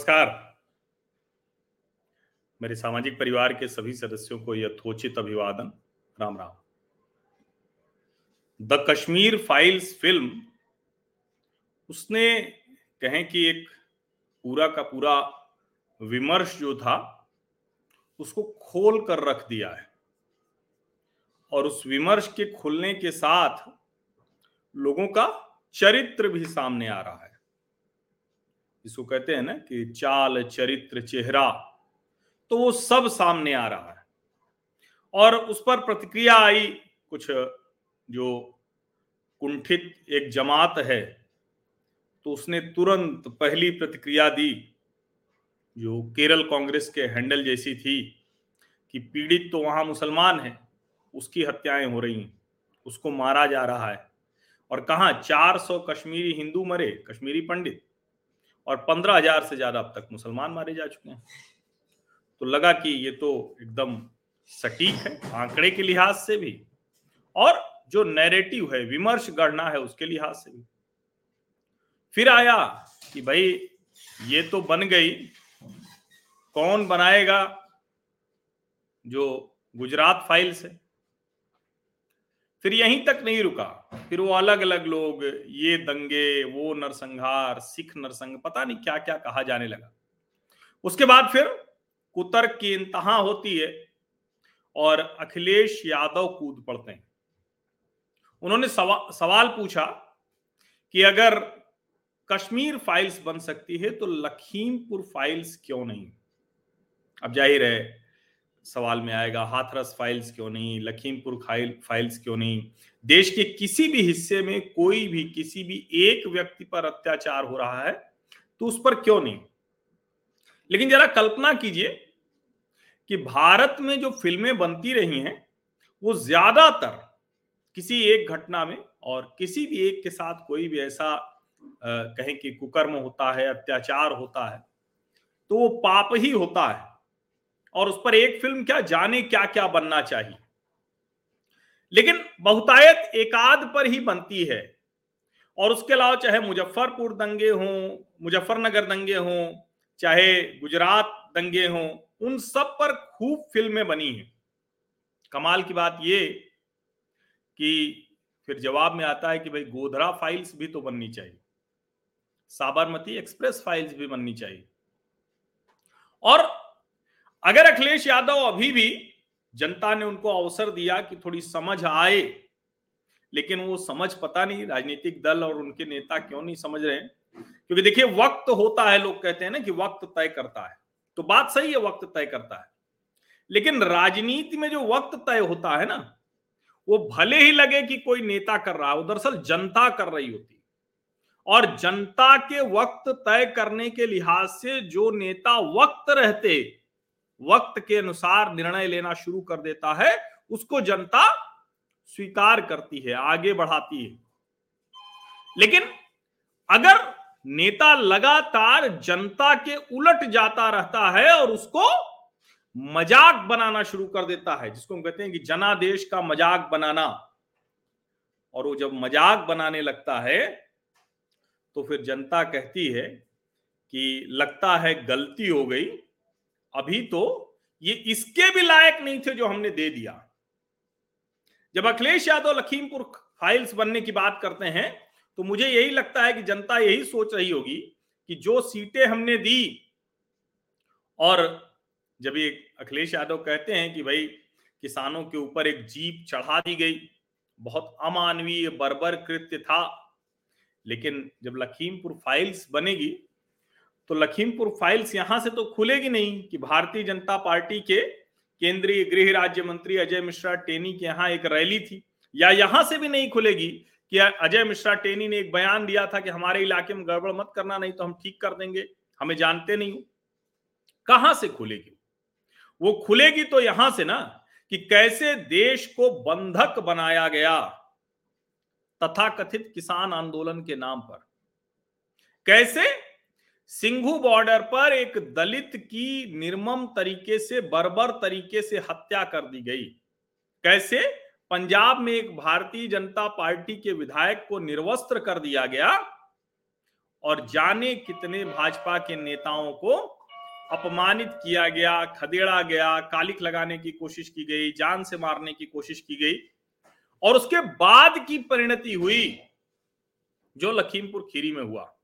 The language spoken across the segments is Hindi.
नमस्कार। मेरे सामाजिक परिवार के सभी सदस्यों को यथोचित अभिवादन। Ram Ram. The Kashmir Files film. उसने कहें कि एक पूरा का पूरा विमर्श जो था, उसको खोल कर रख दिया है। और उस विमर्श के खुलने के साथ लोगों का चरित्र भी सामने आ रहा है। जिसको कहते हैं ना कि चाल, चरित्र, चेहरा तो वो सब सामने आ रहा है। और उस पर प्रतिक्रिया आई कुछ, जो कुंठित एक जमात है तो उसने तुरंत पहली प्रतिक्रिया दी, जो केरल कांग्रेस के हैंडल जैसी थी, कि पीड़ित तो वहाँ मुसलमान है, उसकी हत्याएँ हो रही हैं, उसको मारा जा रहा है। और कहा 400 कश्मीरी हिंदू मरे, कश्मीरी पंडित और पंद्रह हज़ार से ज़्यादा अब तक मुसलमान मारे जा चुके हैं। तो लगा कि ये तो एकदम सटीक है, आंकड़े के लिहाज से भी, और जो नैरेटिव है, विमर्श गढ़ना है उसके लिहाज से भी। फिर आया कि भाई, ये तो बन गई, कौन बनाएगा जो गुजरात फाइल्स से फिर यहीं तक नहीं रुका। फिर वो अलग अलग लोग ये दंगे वो नरसंहार सिख नरसंग पता नहीं क्या क्या कहा जाने लगा। उसके बाद फिर कुतर्क की इंतहा होती है और अखिलेश यादव कूद पड़ते हैं। उन्होंने सवा, सवाल पूछा कि अगर कश्मीर फाइल्स बन सकती है तो लखीमपुर फाइल्स क्यों नहीं? अब ज़ाहिर है। सवाल में आएगा, हाथरस फाइल्स क्यों नहीं, लखीमपुर फाइल्स क्यों नहीं? देश के किसी भी हिस्से में कोई भी, किसी भी एक व्यक्ति पर अत्याचार हो रहा है तो उस पर क्यों नहीं? लेकिन जरा कल्पना कीजिए कि भारत में जो फ़िल्में बनती रही हैं, वो ज़्यादातर किसी एक घटना में और किसी भी एक के साथ कोई भी ऐसा कहें कि कुकर्म होता है, अत्याचार होता है तो वो पाप ही होता है। और उस पर एक फ़िल्म क्या, जाने क्या क्या बनना चाहिए। लेकिन बहुतायत एकाद पर ही बनती है। और उसके अलावा चाहे मुजफ्फरपुर दंगे हों, मुजफ्फरनगर दंगे हों, चाहे गुजरात दंगे हों, उन सब पर खूब फ़िल्में बनी हैं। कमाल की बात ये कि फिर जवाब में आता है कि भाई गोधरा फाइल्स भी तो बननी चाहिए। साबरमती एक्सप्रेस फाइल्स भी बननी चाहिए। और अगर अखिलेश यादव अभी भी जनता ने उनको अवसर दिया कि थोड़ी समझ आए, लेकिन वो समझ पता नहीं, राजनीतिक दल और उनके नेता क्यों नहीं समझ रहे क्योंकि देखिए, वक्त होता है, लोग कहते हैं ना कि वक्त तय करता है। तो बात सही है, वक्त तय करता है। लेकिन राजनीति में जो वक्त तय होता है ना, वो भले ही लगे कि कोई नेता कर रहा हो दरअसल जनता कर रही होती। और जनता के वक्त तय करने के लिहाज से जो नेता वक्त रहते वक्त के अनुसार निर्णय लेना शुरू कर देता है, उसको जनता स्वीकार करती है, आगे बढ़ाती है। लेकिन अगर नेता लगातार जनता के उलट जाता रहता है और उसको मज़ाक बनाना शुरू कर देता है, जिसको हम कहते हैं कि जनादेश का मज़ाक बनाना, और वो जब मज़ाक बनाने लगता है तो फिर जनता कहती है कि लगता है गलती हो गई अभी तो ये इसके भी लायक नहीं थे जो हमने दे दिया। जब अखिलेश यादव लखीमपुर फाइल्स बनने की बात करते हैं तो मुझे यही लगता है कि जनता यही सोच रही होगी कि जो सीटें हमने दी और जब ये अखिलेश यादव कहते हैं कि भाई किसानों के ऊपर एक जीप चढ़ा दी गई, बहुत अमानवीय, बर्बर कृत्य था, लेकिन जब लखीमपुर फाइल्स बनेगी तो लखीमपुर फाइल्स यहाँ से तो खुलेगी नहीं कि भारतीय जनता पार्टी के केंद्रीय गृह राज्य मंत्री अजय मिश्रा टेनी के यहाँ एक रैली थी। या यहाँ से भी नहीं खुलेगी कि अजय मिश्रा टेनी ने एक बयान दिया था कि हमारे इलाके में गड़बड़ मत करना, नहीं तो हम ठीक कर देंगे। हमें जानते नहीं हो। कहाँ से खुलेगी? वो खुलेगी तो यहाँ से ना कि कैसे देश को बंधक बनाया गया तथा कथित किसान आंदोलन के नाम पर। कैसे? सिंघू बॉर्डर पर एक दलित की निर्मम तरीके से, बर्बर तरीके से हत्या कर दी गई। कैसे? पंजाब में एक भारतीय जनता पार्टी के विधायक को निर्वस्त्र कर दिया गया और जाने कितने भाजपा के नेताओं को अपमानित किया गया, खदेड़ा गया, कालिक लगाने की कोशिश की गई, जान से मारने की कोशिश की गई और उसके बाद की परिणति हुई, जो लखीमपुर खीरी में हुआ।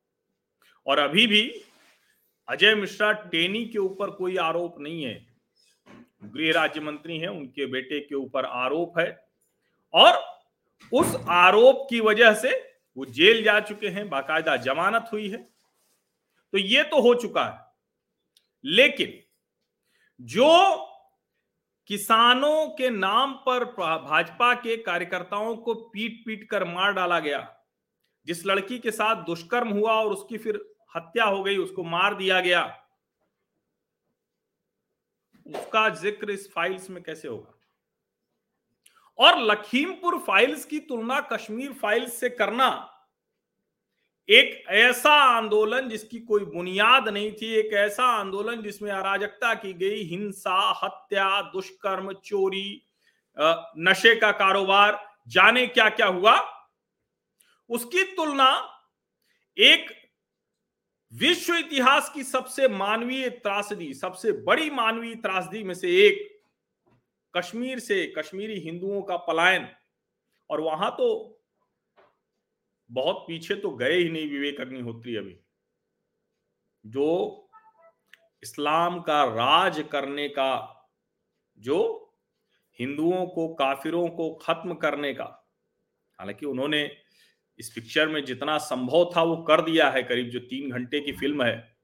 और अभी भी अजय मिश्रा टेनी के ऊपर कोई आरोप नहीं है। गृह राज्य मंत्री है, उनके बेटे के ऊपर आरोप है। और उस आरोप की वजह से वो जेल जा चुके हैं, बाकायदा जमानत हुई है। तो ये तो हो चुका है। लेकिन जो किसानों के नाम पर भाजपा के कार्यकर्ताओं को पीट पीट कर मार डाला गया, जिस लड़की के साथ दुष्कर्म हुआ और उसकी फिर हत्या हो गई, उसको मार दिया गया। उसका ज़िक्र इस फाइल्स में कैसे होगा? और लखीमपुर फाइल्स की तुलना कश्मीर फाइल्स से करना। एक ऐसा आंदोलन जिसकी कोई बुनियाद नहीं थी, एक ऐसा आंदोलन जिसमें अराजकता की गई, हिंसा, हत्या, दुष्कर्म, चोरी नशे का कारोबार, जाने क्या क्या हुआ? उसकी तुलना एक विश्व इतिहास की सबसे मानवीय त्रासदी, सबसे बड़ी मानवीय त्रासदी में से एक कश्मीर से कश्मीरी हिंदुओं का पलायन। और वहाँ तो बहुत पीछे तो गए ही नहीं विवेक अग्निहोत्री अभी। जो इस्लाम का राज करने का, जो हिंदुओं को, काफिरों को खत्म करने का, हालाँकि उन्होंने इस पिक्चर में जितना संभव था वो कर दिया है करीब जो तीन घंटे की फ़िल्म है।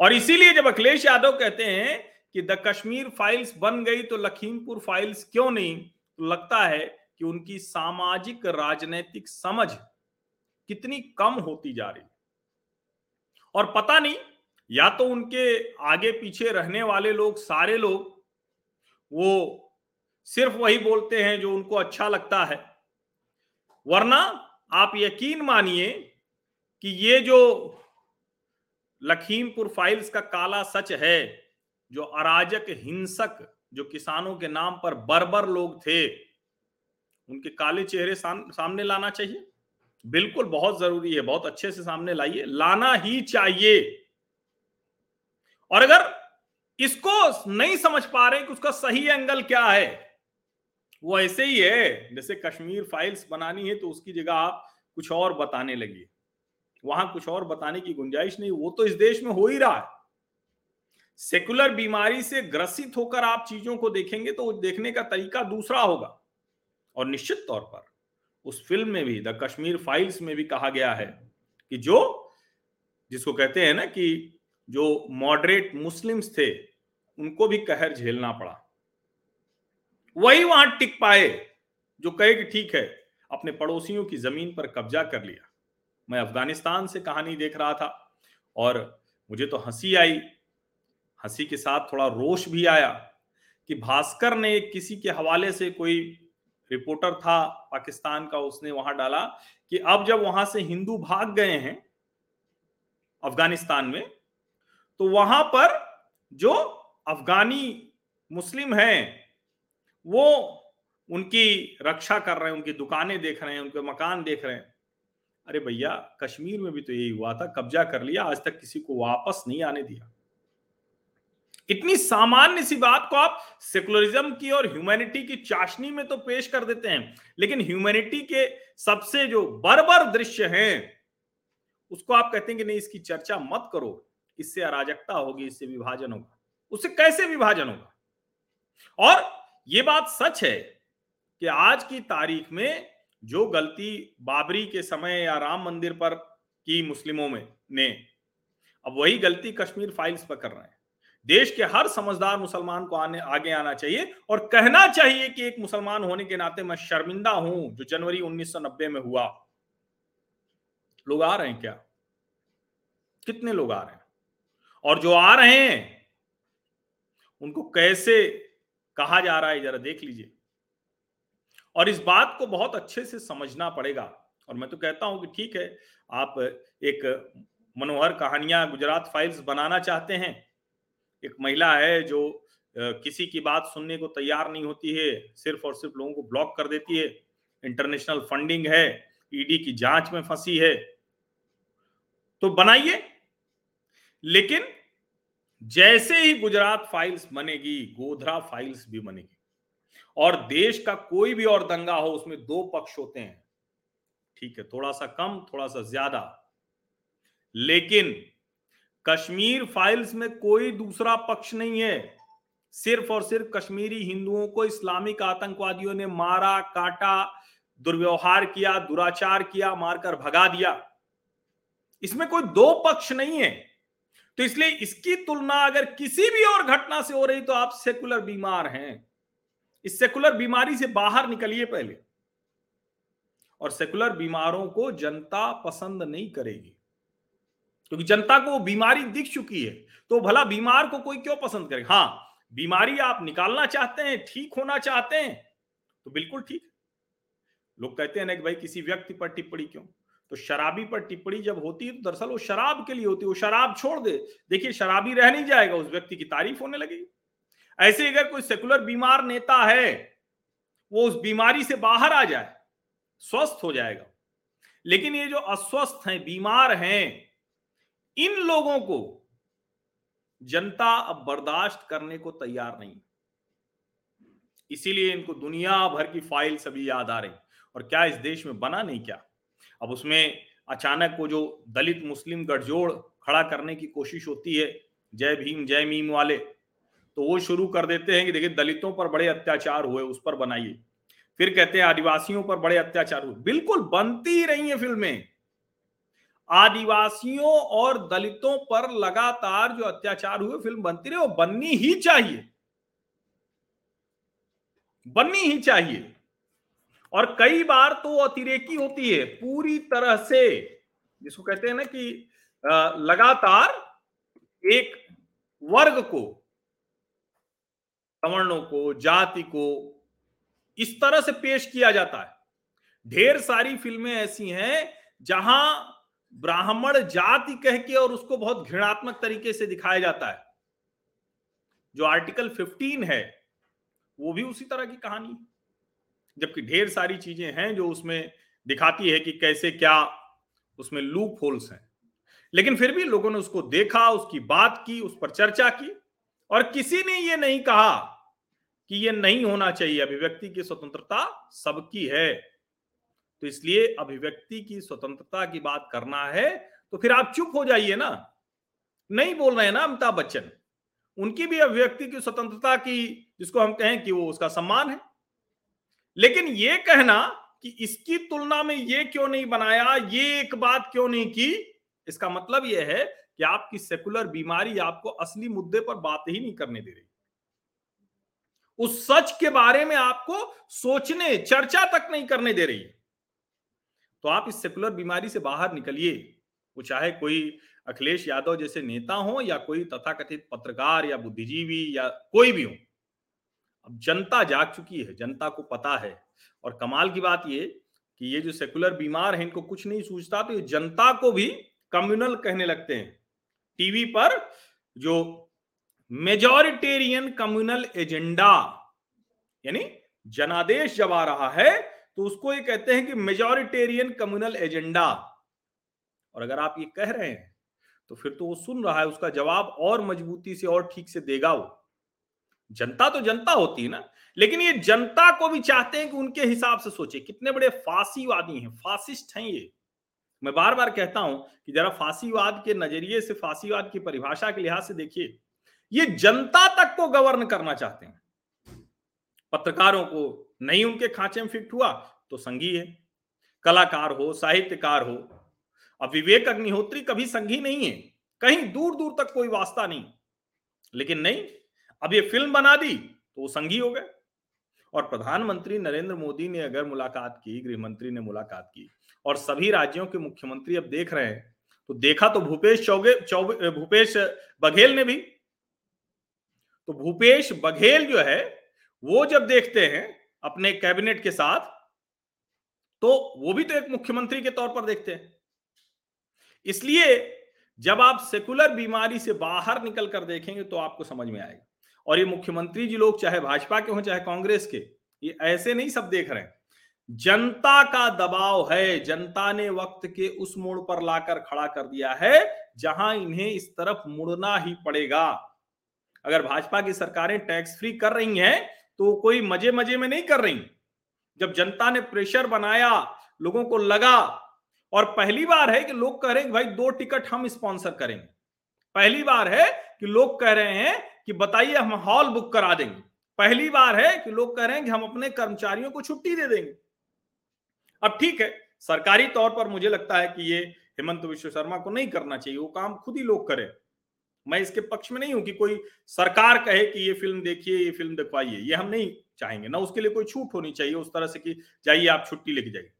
और इसीलिए जब अखिलेश यादव कहते हैं कि द कश्मीर फाइल्स बन गई तो लखीमपुर फाइल्स क्यों नहीं तो लगता है कि उनकी सामाजिक राजनीतिक समझ कितनी कम होती जा रही और पता नहीं, या तो उनके आगे पीछे रहने वाले लोग, सारे लोग, वो सिर्फ़ वही बोलते हैं जो उनको अच्छा लगता है, वरना आप यकीन मानिए कि ये जो लखीमपुर फाइल्स का काला सच है जो अराजक हिंसक जो किसानों के नाम पर बर्बर लोग थे उनके काले चेहरे साम, सामने लाना चाहिए। बिल्कुल बहुत ज़रूरी है बहुत अच्छे से सामने लाइए। लाना ही चाहिए। और अगर इसको नहीं समझ पा रहे कि उसका सही एंगल क्या है वो ऐसे ही है, जैसे कश्मीर फाइल्स बनानी है तो उसकी जगह आप कुछ और बताने लगी। वहाँ कुछ और बताने की गुंजाइश नहीं, वो तो इस देश में हो ही रहा है। सेकुलर बीमारी से ग्रसित होकर आप चीज़ों को देखेंगे तो देखने का तरीका दूसरा होगा। और निश्चित तौर पर उस फ़िल्म में भी द कश्मीर फाइल्स में भी कहा गया है कि जो, जिसको कहते हैं ना कि जो मॉडरेट मुस्लिम्स थे, उनको भी कहर झेलना पड़ा। वही वहाँ टिक पाए जो कहे कि ठीक है, अपने पड़ोसियों की ज़मीन पर कब्जा कर लिया। मैं अफ़गानिस्तान से कहानी देख रहा था और मुझे तो हँसी आई। हँसी के साथ थोड़ा रोष भी आया कि भास्कर ने किसी के हवाले से कोई रिपोर्टर था पाकिस्तान का, उसने वहाँ डाला कि अब जब वहाँ से हिंदू भाग गए हैं अफ़गानिस्तान में तो वहाँ पर जो अफगानी मुस्लिम हैं वो उनकी रक्षा कर रहे हैं, उनकी दुकानें देख रहे हैं, उनके मकान देख रहे हैं। अरे भैया, कश्मीर में भी तो यही हुआ था, कब्जा कर लिया, आज तक किसी को वापस नहीं आने दिया। इतनी सामान्य सी बात को आप सेकुलरिज्म की और ह्यूमैनिटी की चाशनी में तो पेश कर देते हैं, लेकिन ह्यूमैनिटी के सबसे जो बर्बर दृश्य हैं, उसको आप कहते हैं कि नहीं, इसकी चर्चा मत करो, इससे अराजकता होगी, इससे विभाजन होगा। उससे कैसे विभाजन होगा? और ये बात सच है कि आज की तारीख में जो गलती बाबरी के समय या राम मंदिर पर की मुस्लिमों में, ने, अब वही गलती कश्मीर फाइल्स पर कर रहे हैं। देश के हर समझदार मुसलमान को आने, आगे आना चाहिए और कहना चाहिए कि एक मुसलमान होने के नाते मैं शर्मिंदा हूँ जो जनवरी 1990 में हुआ। लोग आ रहे हैं क्या? कितने लोग आ रहे हैं? और जो आ रहे हैं, उनको कैसे कहा जा रहा है, जरा देख लीजिए। और इस बात को बहुत अच्छे से समझना पड़ेगा। और मैं तो कहता हूँ कि ठीक है, आप एक मनोहर कहानियाँ गुजरात फाइल्स बनाना चाहते हैं। एक महिला है जो किसी की बात सुनने को तैयार नहीं होती है, सिर्फ़ और सिर्फ़ लोगों को ब्लॉक कर देती है। इंटरनेशनल फंडिंग है, ईडी की जाँच में फंसी है। तो बनाइए। लेकिन जैसे ही गुजरात फाइल्स बनेगी, गोधरा फाइल्स भी बनेगी। और देश का कोई भी और दंगा हो, उसमें दो पक्ष होते हैं। ठीक है थोड़ा सा कम थोड़ा सा ज़्यादा। लेकिन कश्मीर फाइल्स में कोई दूसरा पक्ष नहीं है। सिर्फ़ और सिर्फ़ कश्मीरी हिंदुओं को इस्लामिक आतंकवादियों ने मारा, काटा, दुर्व्यवहार किया, दुराचार किया, मारकर भगा दिया। इसमें कोई दो पक्ष नहीं है। तो इसलिए इसकी तुलना अगर किसी भी और घटना से हो रही तो आप सेकुलर बीमार हैं। इस सेकुलर बीमारी से बाहर निकलिए पहले। और सेकुलर बीमारों को जनता पसंद नहीं करेगी। क्योंकि जनता को वो बीमारी दिख चुकी है तो भला बीमार को कोई क्यों पसंद करे? हाँ बीमारी आप निकालना चाहते हैं, ठीक होना चाहते हैं तो बिल्कुल ठीक। लोग कहते हैं ना कि भाई किसी व्यक्ति पर टिप्पणी क्यों? तो शराबी पर टिप्पणी जब होती है तो दरअसल वो शराब के लिए होती है, वो शराब छोड़ दे। देखिए, शराबी रह नहीं जाएगा, उस व्यक्ति की तारीफ़ होने लगेगी। ऐसे अगर कोई सेकुलर बीमार नेता है, वो उस बीमारी से बाहर आ जाए, स्वस्थ हो जाएगा। लेकिन ये जो अस्वस्थ हैं, बीमार हैं, इन लोगों को जनता अब बर्दाश्त करने को तैयार नहीं इसीलिए इनको दुनिया भर की फ़ाइल सभी याद आ रही और क्या इस देश में बना नहीं क्या? अब उसमें अचानक वो जो दलित मुस्लिम गठजोड़ खड़ा करने की कोशिश होती है, जय भीम, जय मीम वाले तो वो शुरू कर देते हैं कि देखिए दलितों पर बड़े अत्याचार हुए, उस पर बनाइए। फिर कहते हैं आदिवासियों पर बड़े अत्याचार हुए। बिल्कुल बनती ही रही है फ़िल्में। आदिवासियों और दलितों पर लगातार जो अत्याचार हुए, फ़िल्म बनती रही, वो बननी ही चाहिए। बननी ही चाहिए। और कई बार तो अतिरेकी होती है पूरी तरह से, जिसको कहते हैं ना कि लगातार एक वर्ग को सवर्णों को, जाति को इस तरह से पेश किया जाता है। ढेर सारी फ़िल्में ऐसी हैं जहाँ ब्राह्मण जाति कह के और उसको बहुत घृणात्मक तरीके से दिखाया जाता है। जो आर्टिकल 15 है, वो भी उसी तरह की कहानी जबकि ढेर सारी चीज़ें हैं जो उसमें दिखाती है कि कैसे क्या उसमें लूप होल्स हैं। लेकिन फिर भी लोगों ने उसको देखा, उसकी बात की, उस पर चर्चा की और किसी ने यह नहीं कहा कि यह नहीं होना चाहिए। अभिव्यक्ति की स्वतंत्रता सबकी है। तो इसलिए अभिव्यक्ति की स्वतंत्रता की बात करना है तो फिर आप चुप हो जाइए ना। नहीं बोल रहे हैं ना अमिताभ बच्चन। उनकी भी अभिव्यक्ति की स्वतंत्रता की जिसको हम कहें कि वो उसका सम्मान है। लेकिन ये कहना कि इसकी तुलना में ये क्यों नहीं बनाया, ये एक बात क्यों नहीं की? इसका मतलब यह है कि आपकी सेकुलर बीमारी आपको असली मुद्दे पर बात ही नहीं करने दे रही। उस सच के बारे में आपको सोचने, चर्चा तक नहीं करने दे रही। तो आप इस सेकुलर बीमारी से बाहर निकलिए। वो चाहे कोई अखिलेश यादव जैसे नेता हो या कोई तथाकथित पत्रकार या बुद्धिजीवी या कोई भी हो। अब जनता जाग चुकी है, जनता को पता है। और कमाल की बात ये कि ये जो सेकुलर बीमार है, इनको कुछ नहीं सूझता तो ये जनता को भी कम्युनल कहने लगते हैं। टीवी पर जो मेजोरिटेरियन कम्युनल एजेंडा, यानी जनादेश जब आ रहा है तो उसको ये कहते हैं कि मेजोरिटेरियन कम्युनल एजेंडा। और अगर आप ये कह रहे हैं तो फिर तो वो सुन रहा है, उसका जवाब और मजबूती से और ठीक से देगा वो। जनता तो जनता होती है ना, लेकिन ये जनता को भी चाहते हैं कि उनके हिसाब से सोचे। कितने बड़े फांसीवादी हैं, फासिस्ट हैं ये। मैं बार बार कहता हूँ कि जरा फांसीवाद के नज़रिए से, फांसीवाद की परिभाषा के लिहाज से देखिए, ये जनता तक को गवर्न करना चाहते हैं। पत्रकारों को नहीं उनके खांचे में फिट हुआ तो संघी है, कलाकार हो, साहित्यकार हो, अब विवेक अग्निहोत्री कभी संघी नहीं है, कहीं दूर दूर तक कोई वास्ता नहीं। लेकिन नहीं अब ये फ़िल्म बना दी तो वो संघी हो गए। और प्रधानमंत्री नरेंद्र मोदी ने अगर मुलाकात की गृह मंत्री ने मुलाकात की, और सभी राज्यों के मुख्यमंत्री अब देख रहे हैं तो देखा तो भूपेश चौगे, चौबे भूपेश बघेल ने भी। तो भूपेश बघेल जो है, वो जब देखते हैं अपने कैबिनेट के साथ तो वो भी तो एक मुख्यमंत्री के तौर पर देखते हैं। इसलिए जब आप सेकुलर बीमारी से बाहर निकल कर देखेंगे तो आपको समझ में आएगा। और ये मुख्यमंत्री जी लोग, चाहे भाजपा के हों, चाहे कांग्रेस के, ये ऐसे नहीं सब देख रहे हैं। जनता का दबाव है, जनता ने वक्त के उस मोड़ पर लाकर खड़ा कर दिया है, जहाँ इन्हें इस तरफ़ मुड़ना ही पड़ेगा। अगर भाजपा की सरकारें टैक्स फ्री कर रही हैं तो कोई मज़े मज़े में नहीं कर रही। जब जनता ने प्रेशर बनाया, लोगों को लगा, और पहली बार है कि लोग कह रहे हैं भाई दो टिकट हम स्पॉन्सर करेंगे। पहली बार है कि लोग कह रहे हैं कि बताइए हम हॉल बुक करा देंगे। पहली बार है कि लोग कह रहे हैं कि हम अपने कर्मचारियों को छुट्टी दे देंगे। अब ठीक है, सरकारी तौर पर मुझे लगता है कि ये हेमंत विश्व शर्मा को नहीं करना चाहिए, वो काम खुद ही लोग करें। मैं इसके पक्ष में नहीं हूँ कि कोई सरकार कहे कि ये फ़िल्म देखिए, ये फ़िल्म दिखवाइए, ये हम नहीं चाहेंगे, ना उसके लिए कोई छूट होनी चाहिए, उस तरह से कि जाइए आप छुट्टी लेके जाइए।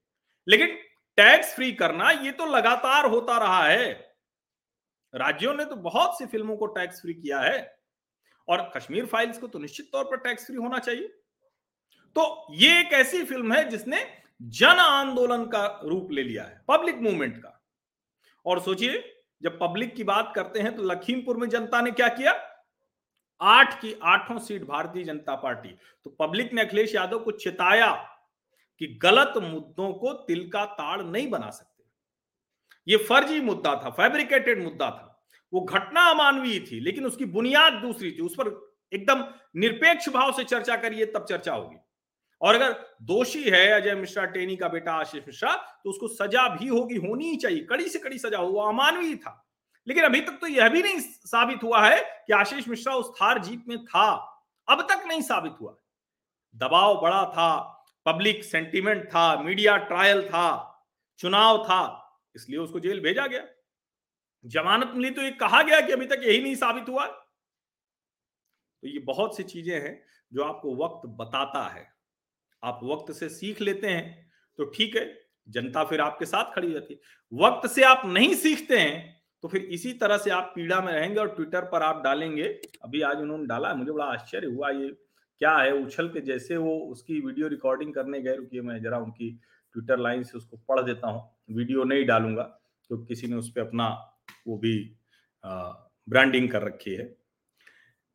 लेकिन टैक्स फ्री करना, ये तो लगातार होता रहा है। राज्यों ने तो बहुत सी फ़िल्मों को टैक्स फ्री किया है। और कश्मीर फाइल्स को तो निश्चित तौर पर टैक्स फ्री होना चाहिए। तो ये एक ऐसी फ़िल्म है जिसने जन आंदोलन का रूप ले लिया है पब्लिक मूवमेंट का। और सोचिए, जब पब्लिक की बात करते हैं तो लखीमपुर में जनता ने क्या किया? आठ की आठों सीट भारतीय जनता पार्टी। तो पब्लिक ने अखिलेश यादव को चिताया कि गलत मुद्दों को तिल का ताड़ नहीं बना सकते। ये फर्जी मुद्दा था फैब्रिकेटेड मुद्दा था। वो घटना अमानवीय थी, लेकिन उसकी बुनियाद दूसरी थी। उस पर एकदम निरपेक्ष भाव से चर्चा करिए, तब चर्चा होगी। और अगर दोषी है अजय मिश्रा, टेनी का बेटा आशीष मिश्रा तो उसको सजा भी होगी, होनी ही चाहिए। कड़ी से कड़ी सजा हुआ अमानवीय था। लेकिन अभी तक तो यह भी नहीं साबित हुआ है कि आशीष मिश्रा उस थार जीत में था। अब तक नहीं साबित हुआ। दबाव बड़ा था, पब्लिक सेंटीमेंट था, मीडिया ट्रायल था, चुनाव था, इसलिए उसको जेल भेजा गया। जमानत मिली तो ये कहा गया कि अभी तक यही नहीं साबित हुआ? तो ये बहुत सी चीज़ें हैं जो आपको वक्त बताता है। आप वक्त से सीख लेते हैं तो ठीक है, जनता फिर आपके साथ खड़ी रहती है। वक्त से आप नहीं सीखते हैं तो फिर इसी तरह से आप पीड़ा में रहेंगे और ट्विटर पर आप डालेंगे, अभी आज उन्होंने डाला, मुझे बड़ा आश्चर्य हुआ ये, क्या है उछल के जैसे वो उसकी वीडियो रिकॉर्डिंग करने गए, रुकिए मैं जरा उनकी ट्विटर लाइन से उसको पढ़ देता हूँ, वीडियो नहीं डालूँगा तो किसी ने उस पर अपना वो भी ब्रांडिंग कर रखी है।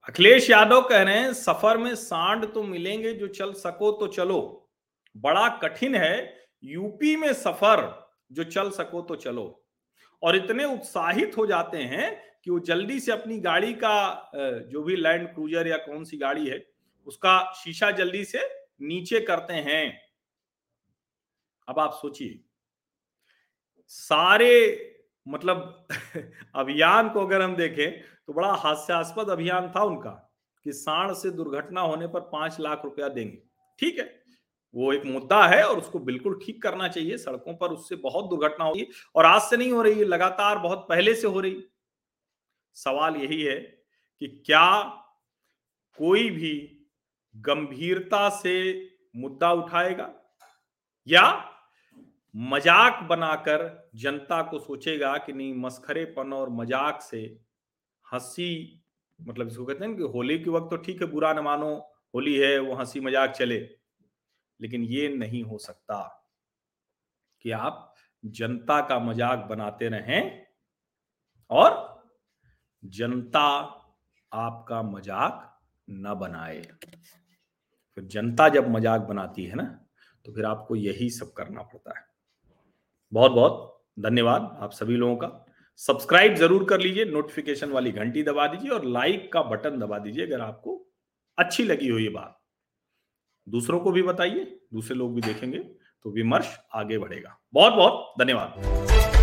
अखिलेश यादव कह रहे हैं, सफ़र में सांड तो मिलेंगे जो चल सको तो चलो। बड़ा कठिन है यूपी में सफ़र जो चल सको तो चलो। और इतने उत्साहित हो जाते हैं कि वो जल्दी से अपनी गाड़ी का जो भी लैंड क्रूजर या कौन सी गाड़ी है, उसका शीशा जल्दी से नीचे करते हैं। अब आप सोचिए, सारे मतलब अभियान को अगर हम देखें तो बड़ा हास्यास्पद अभियान था उनका कि सांड से दुर्घटना होने पर पाँच लाख रुपया देंगे। ठीक है, वो एक मुद्दा है और उसको बिल्कुल ठीक करना चाहिए, सड़कों पर उससे बहुत दुर्घटना होगी और आज से नहीं हो रही है लगातार बहुत पहले से हो रही। सवाल यही है कि क्या कोई भी गंभीरता से मुद्दा उठाएगा या मज़ाक बनाकर जनता को सोचेगा कि नहीं, मस्खरेपन और मज़ाक से हँसी मतलब इसको कहते हैं कि होली के वक्त तो ठीक है, बुरा न मानो, होली है, वो हँसी मज़ाक चले। लेकिन ये नहीं हो सकता कि आप जनता का मज़ाक बनाते रहें और जनता आपका मज़ाक न बनाए। फिर जनता जब मज़ाक बनाती है ना तो फिर आपको यही सब करना पड़ता है। बहुत बहुत धन्यवाद आप सभी लोगों का। सब्सक्राइब ज़रूर कर लीजिए नोटिफिकेशन वाली घंटी दबा दीजिए और लाइक का बटन दबा दीजिए अगर आपको अच्छी लगी हो ये बात। दूसरों को भी बताइए, दूसरे लोग भी देखेंगे तो विमर्श आगे बढ़ेगा। बहुत बहुत धन्यवाद।